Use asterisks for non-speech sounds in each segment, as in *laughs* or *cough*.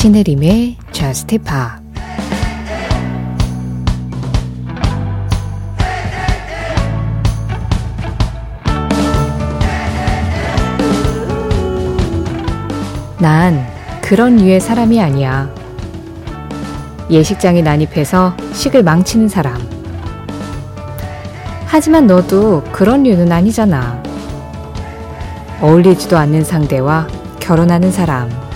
신혜림의 Just Pop 난 그런 류의 사람이 아니야. 예식장에 난입해서 식을 망치는 사람. 하지만 너도 그런 류는 아니잖아. 어울리지도 않는 상대와 결혼하는 사람.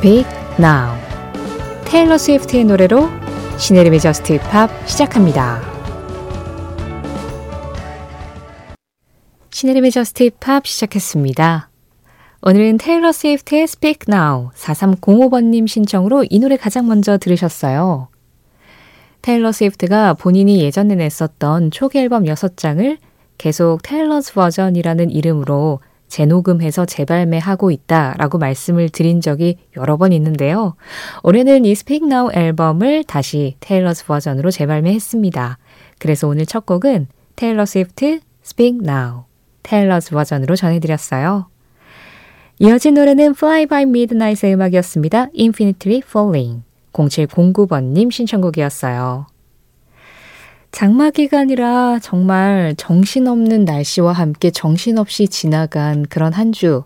Speak Now. 테일러 스위프트의 노래로 신혜림의 Just Pop 시작합니다. 신혜림의 Just Pop 시작했습니다. 오늘은 테일러 스위프트의 Speak Now 4305번님 신청으로 이 노래 가장 먼저 들으셨어요. 테일러 스위프트가 본인이 예전에 냈었던 초기 앨범 6장을 계속 Taylor's Version이라는 이름으로 재녹음해서 재발매하고 있다라고 말씀을 드린 적이 여러 번 있는데요. 올해는 이 Speak Now 앨범을 다시 Taylor's Version으로 재발매했습니다. 그래서 오늘 첫 곡은 테일러 스위프트 Speak Now 테일러스 버전으로 전해드렸어요. 이어진 노래는 Fly by Midnight의 음악이었습니다. Infinitely Falling 0709번님 신청곡이었어요. 장마 기간이라 정말 정신없는 날씨와 함께 정신없이 지나간 그런 한 주.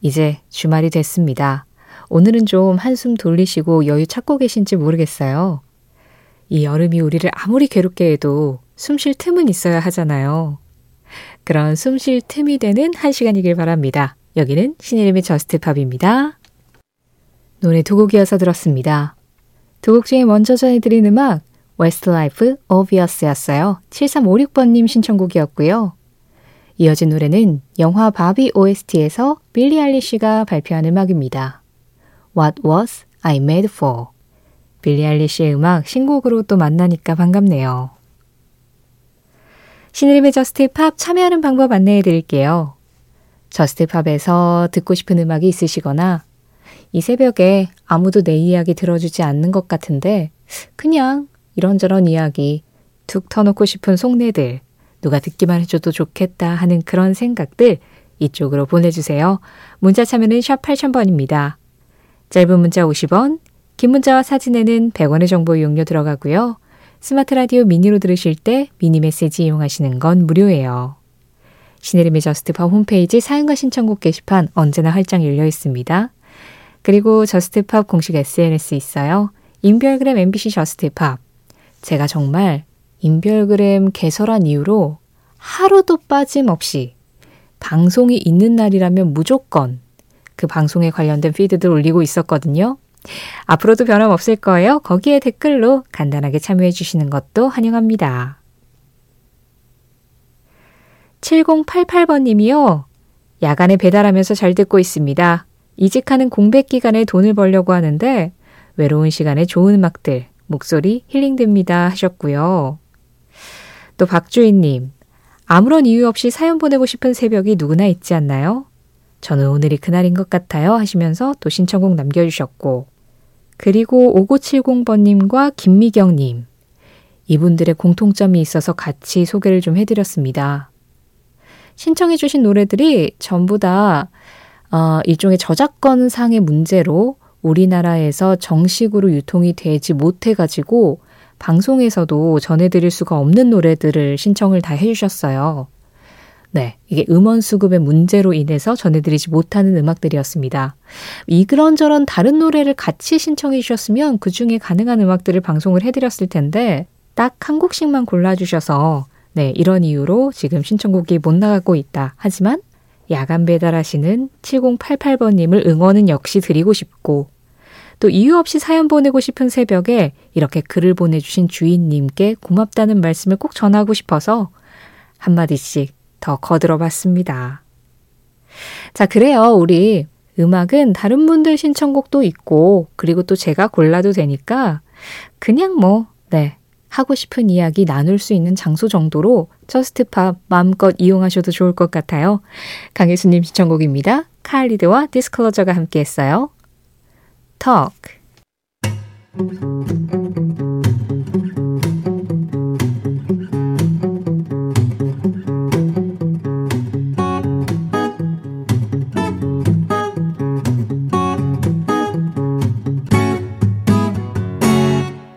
이제 주말이 됐습니다. 오늘은 좀 한숨 돌리시고 여유 찾고 계신지 모르겠어요. 이 여름이 우리를 아무리 괴롭게 해도 숨 쉴 틈은 있어야 하잖아요. 그런 숨 쉴 틈이 되는 한 시간이길 바랍니다. 여기는 신혜림의 Just Pop입니다. 노래 두 곡 이어서 들었습니다. 두 곡 중에 먼저 전해드린 음악 웨스트라이프 Obvious였어요. 7356번님 신청곡이었고요. 이어진 노래는 영화 바비 OST에서 빌리 아일리시가 발표한 음악입니다. What Was I Made For? 빌리 아일리시의 음악 신곡으로 또 만나니까 반갑네요. 신혜림의 Just Pop 참여하는 방법 안내해 드릴게요. Just Pop에서 듣고 싶은 음악이 있으시거나 이 새벽에 아무도 내 이야기 들어주지 않는 것 같은데 그냥 이런저런 이야기 툭 터놓고 싶은 속내들 누가 듣기만 해줘도 좋겠다 하는 그런 생각들 이쪽으로 보내주세요. 문자 참여는 샵 8000번입니다. 짧은 문자 50원, 긴 문자와 사진에는 100원의 정보 이용료 들어가고요. 스마트 라디오 미니로 들으실 때 미니 메시지 이용하시는 건 무료예요. 신혜림의 Just Pop 홈페이지 사연과 신청곡 게시판 언제나 활짝 열려 있습니다. 그리고 Just Pop 공식 SNS 있어요. 인별그램 MBC Just Pop. 제가 정말 인별그램 개설한 이후로 하루도 빠짐없이 방송이 있는 날이라면 무조건 그 방송에 관련된 피드들 올리고 있었거든요. 앞으로도 변함없을 거예요. 거기에 댓글로 간단하게 참여해 주시는 것도 환영합니다. 7088번님이요. 야간에 배달하면서 잘 듣고 있습니다. 이직하는 공백 기간에 돈을 벌려고 하는데 외로운 시간에 좋은 음악들 목소리 힐링됩니다 하셨고요. 또 박주인님, 아무런 이유 없이 사연 보내고 싶은 새벽이 누구나 있지 않나요? 저는 오늘이 그날인 것 같아요 하시면서 또 신청곡 남겨주셨고, 그리고 5970번님과 김미경님, 이분들의 공통점이 있어서 같이 소개를 좀 해드렸습니다. 신청해주신 노래들이 전부 다 어, 일종의 저작권상의 문제로 우리나라에서 정식으로 유통이 되지 못해가지고 방송에서도 전해드릴 수가 없는 노래들을 신청을 다 해주셨어요. 네, 이게 음원 수급의 문제로 인해서 전해드리지 못하는 음악들이었습니다. 이런저런 다른 노래를 같이 신청해 주셨으면 그 중에 가능한 음악들을 방송을 해드렸을 텐데 딱 한 곡씩만 골라주셔서 네, 이런 이유로 지금 신청곡이 못 나가고 있다. 하지만 야간 배달하시는 7088번님을 응원은 역시 드리고 싶고 또 이유 없이 사연 보내고 싶은 새벽에 이렇게 글을 보내주신 주인님께 고맙다는 말씀을 꼭 전하고 싶어서 한마디씩 더 거들어 봤습니다. 자, 그래요. 우리 음악은 다른 분들 신청곡도 있고, 그리고 또 제가 골라도 되니까, 그냥 뭐, 네, 하고 싶은 이야기 나눌 수 있는 장소 정도로 Just Pop 마음껏 이용하셔도 좋을 것 같아요. 강혜수님 신청곡입니다. 칼리드와 Disclosure가 함께 했어요. Talk.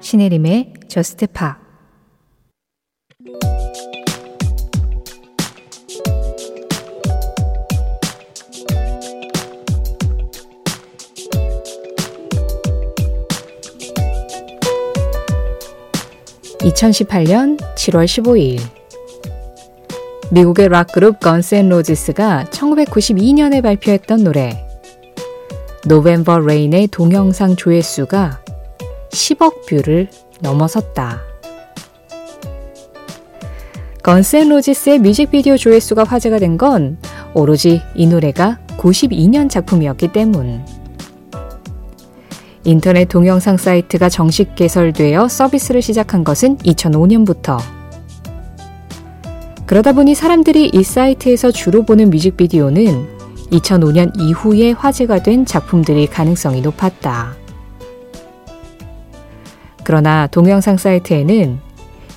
신혜림의 저스트 팝 (2018년 7월 15일) 미국의 락 그룹 건센 로지스가 1992년에 발표했던 노래 November Rain의 동영상 조회수가 10억 뷰를 넘어섰다. Guns N' Roses의 뮤직비디오 조회수가 화제가 된 건 오로지 이 노래가 92년 작품이었기 때문. 인터넷 동영상 사이트가 정식 개설되어 서비스를 시작한 것은 2005년부터. 그러다 보니 사람들이 이 사이트에서 주로 보는 뮤직비디오는 2005년 이후에 화제가 된 작품들이 가능성이 높았다. 그러나 동영상 사이트에는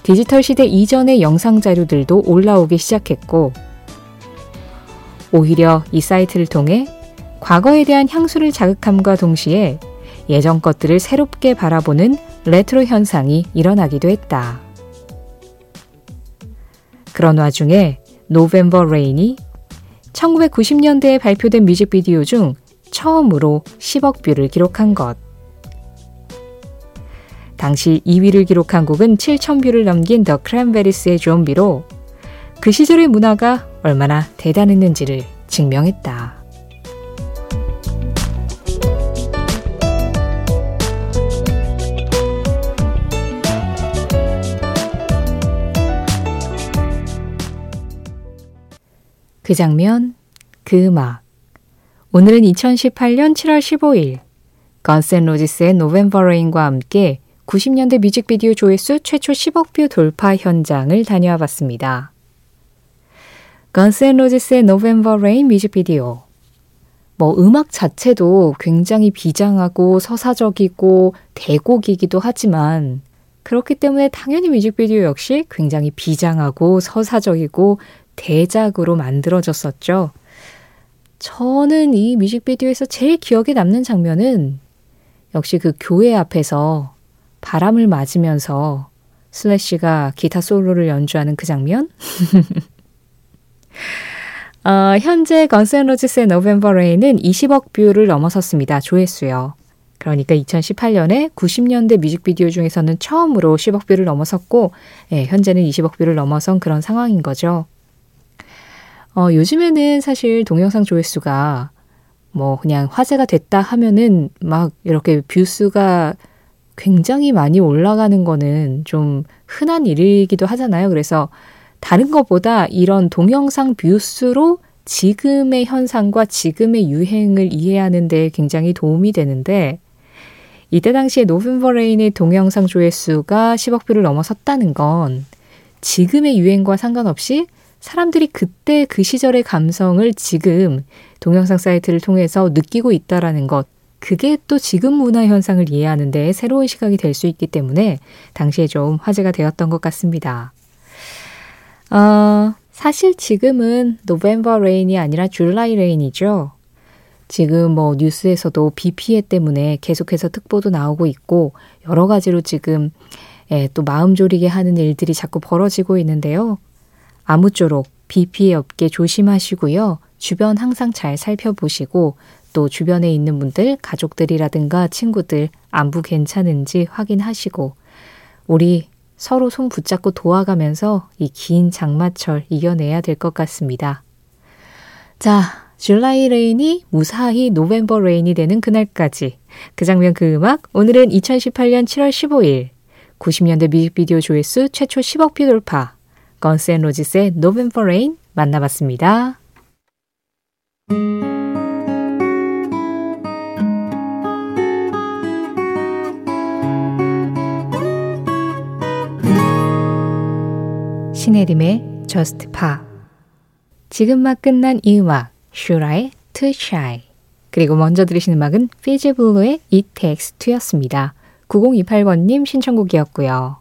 디지털 시대 이전의 영상 자료들도 올라오기 시작했고, 오히려 이 사이트를 통해 과거에 대한 향수를 자극함과 동시에 예전 것들을 새롭게 바라보는 레트로 현상이 일어나기도 했다. 그런 와중에 November Rain이 1990년대에 발표된 뮤직비디오 중 처음으로 10억 뷰를 기록한 것. 당시 2위를 기록한 곡은 7천 뷰를 넘긴 The Cranberries의 Zombie로 그 시절의 문화가 얼마나 대단했는지를 증명했다. 그 장면, 그 음악. 오늘은 2018년 7월 15일 Guns N' Roses의 November Rain과 함께 90년대 뮤직비디오 조회수 최초 10억 뷰 돌파 현장을 다녀와 봤습니다. Guns N' Roses의 November Rain 뮤직비디오. 뭐 음악 자체도 굉장히 비장하고 서사적이고 대곡이기도 하지만 그렇기 때문에 당연히 뮤직비디오 역시 굉장히 비장하고 서사적이고 대작으로 만들어졌었죠. 저는 이 뮤직비디오에서 제일 기억에 남는 장면은 역시 그 교회 앞에서 바람을 맞으면서 슬래시가 기타 솔로를 연주하는 그 장면? *laughs* 어, 현재 건센로지스의 노벤버 레인은 20억 뷰를 넘어섰습니다. 조회수요. 그러니까 2018년에 90년대 뮤직비디오 중에서는 처음으로 10억 뷰를 넘어섰고, 예, 현재는 20억 뷰를 넘어선 그런 상황인 거죠. 어, 요즘에는 사실 동영상 조회수가 뭐 그냥 화제가 됐다 하면은 막 이렇게 뷰수가 굉장히 많이 올라가는 거는 좀 흔한 일이기도 하잖아요. 그래서 다른 것보다 이런 동영상 뷰수로 지금의 현상과 지금의 유행을 이해하는 데 굉장히 도움이 되는데 이때 당시에 November Rain의 동영상 조회수가 10억 뷰를 넘어섰다는 건 지금의 유행과 상관없이 사람들이 그때 그 시절의 감성을 지금 동영상 사이트를 통해서 느끼고 있다라는 것, 그게 또 지금 문화 현상을 이해하는데 새로운 시각이 될 수 있기 때문에 당시에 좀 화제가 되었던 것 같습니다. 어, 사실 지금은 November Rain이 아니라 July Rain이죠. 지금 뭐 뉴스에서도 비 피해 때문에 계속해서 특보도 나오고 있고 여러 가지로 지금 예, 또 마음 졸이게 하는 일들이 자꾸 벌어지고 있는데요. 아무쪼록 비 피해 없게 조심하시고요. 주변 항상 잘 살펴보시고 또 주변에 있는 분들, 가족들이라든가 친구들 안부 괜찮은지 확인하시고 우리 서로 손 붙잡고 도와가면서 이 긴 장마철 이겨내야 될 것 같습니다. 자, July Rain이 무사히 November Rain이 되는 그날까지 그 장면 그 음악 오늘은 2018년 7월 15일 90년대 뮤직비디오 조회수 최초 10억 뷰 돌파 Guns N' Roses의 November Rain 만나봤습니다. 신혜림의 Just Pa 지금 막 끝난 이 음악 슈라의 Too Shy 그리고 먼저 들으신 음악은 피지블루의 It Takes Two였습니다. 9028번님 신청곡이었고요.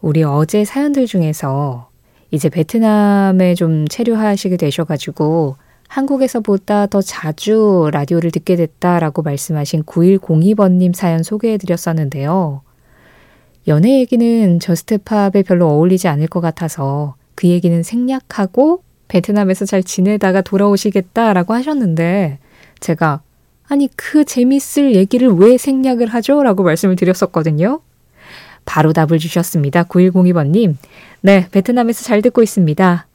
우리 어제 사연들 중에서 이제 베트남에 좀 체류하시게 되셔가지고 한국에서보다 더 자주 라디오를 듣게 됐다라고 말씀하신 9102번님 사연 소개해 드렸었는데요. 연애 얘기는 저스트팝에 별로 어울리지 않을 것 같아서 그 얘기는 생략하고 베트남에서 잘 지내다가 돌아오시겠다라고 하셨는데 제가 아니 그 재밌을 얘기를 왜 생략을 하죠? 라고 말씀을 드렸었거든요. 바로 답을 주셨습니다. 9102번님. 네, 베트남에서 잘 듣고 있습니다.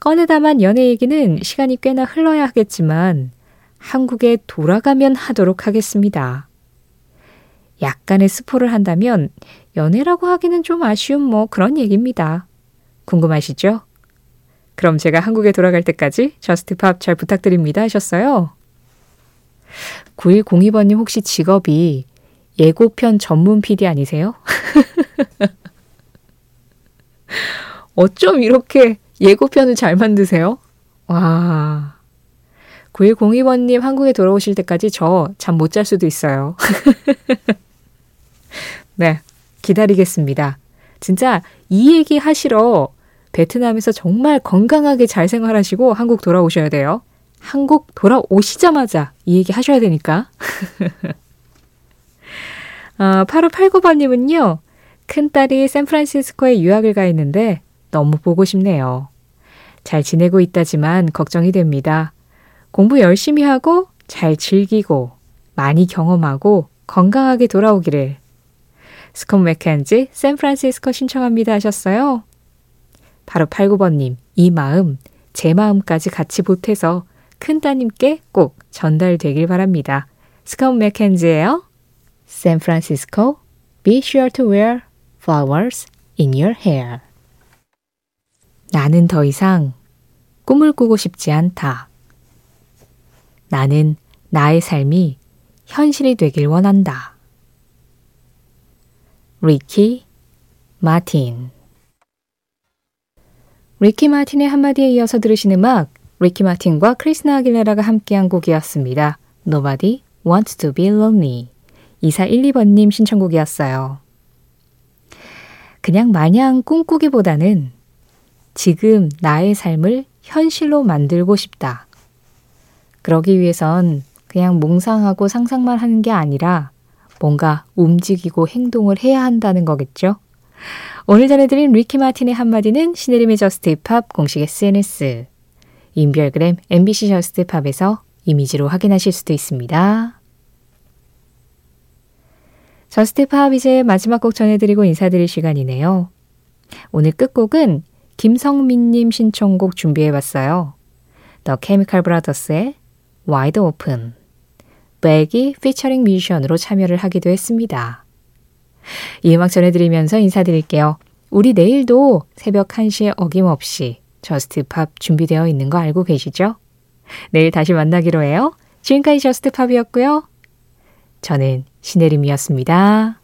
꺼내다만 연애 얘기는 시간이 꽤나 흘러야 하겠지만 한국에 돌아가면 하도록 하겠습니다. 약간의 스포를 한다면 연애라고 하기는 좀 아쉬운 뭐 그런 얘기입니다. 궁금하시죠? 그럼 제가 한국에 돌아갈 때까지 Just Pop 잘 부탁드립니다 하셨어요. 9102번님 혹시 직업이 예고편 전문 PD 아니세요? *laughs* 어쩜 이렇게 예고편을 잘 만드세요? 와. 9102번님 한국에 돌아오실 때까지 저 잠 못 잘 수도 있어요. *laughs* 네. 기다리겠습니다. 진짜 이 얘기 하시러 베트남에서 정말 건강하게 잘 생활하시고 한국 돌아오셔야 돼요. 한국 돌아오시자마자 이 얘기 하셔야 되니까. *laughs* 아, 8589번님은요, 큰딸이 샌프란시스코에 유학을 가 있는데 너무 보고 싶네요. 잘 지내고 있다지만 걱정이 됩니다. 공부 열심히 하고 잘 즐기고 많이 경험하고 건강하게 돌아오기를. 스콘 맥켄지 샌프란시스코 신청합니다 하셨어요. 바로 89번님, 이 마음, 제 마음까지 같이 보태서 큰 따님께 꼭 전달되길 바랍니다. 스콘 맥켄지예요. 샌프란시스코, be sure to wear flowers in your hair. 나는 더 이상 꿈을 꾸고 싶지 않다. 나는 나의 삶이 현실이 되길 원한다. 리키 마틴 리키 마틴의 한마디에 이어서 들으신 음악 리키 마틴과 크리스티나 아길레라가 함께한 곡이었습니다. Nobody wants to be lonely 2412번님 신청곡이었어요. 그냥 마냥 꿈꾸기보다는 지금 나의 삶을 현실로 만들고 싶다. 그러기 위해선 그냥 몽상하고 상상만 하는 게 아니라 뭔가 움직이고 행동을 해야 한다는 거겠죠? 오늘 전해드린 리키 마틴의 한마디는 신혜림의 JUST POP 공식 SNS, 인별그램 MBC JUST POP에서 이미지로 확인하실 수도 있습니다. JUST POP 이제 마지막 곡 전해드리고 인사드릴 시간이네요. 오늘 끝곡은 김성민님 신청곡 준비해봤어요. The Chemical Brothers의 Wide Open. Beck이 피처링 뮤지션으로 참여를 하기도 했습니다. 이 음악 전해드리면서 인사드릴게요. 우리 내일도 새벽 1시에 어김없이 JUST POP 준비되어 있는 거 알고 계시죠? 내일 다시 만나기로 해요. 지금까지 저스트 팝이었고요. 저는 신혜림이었습니다.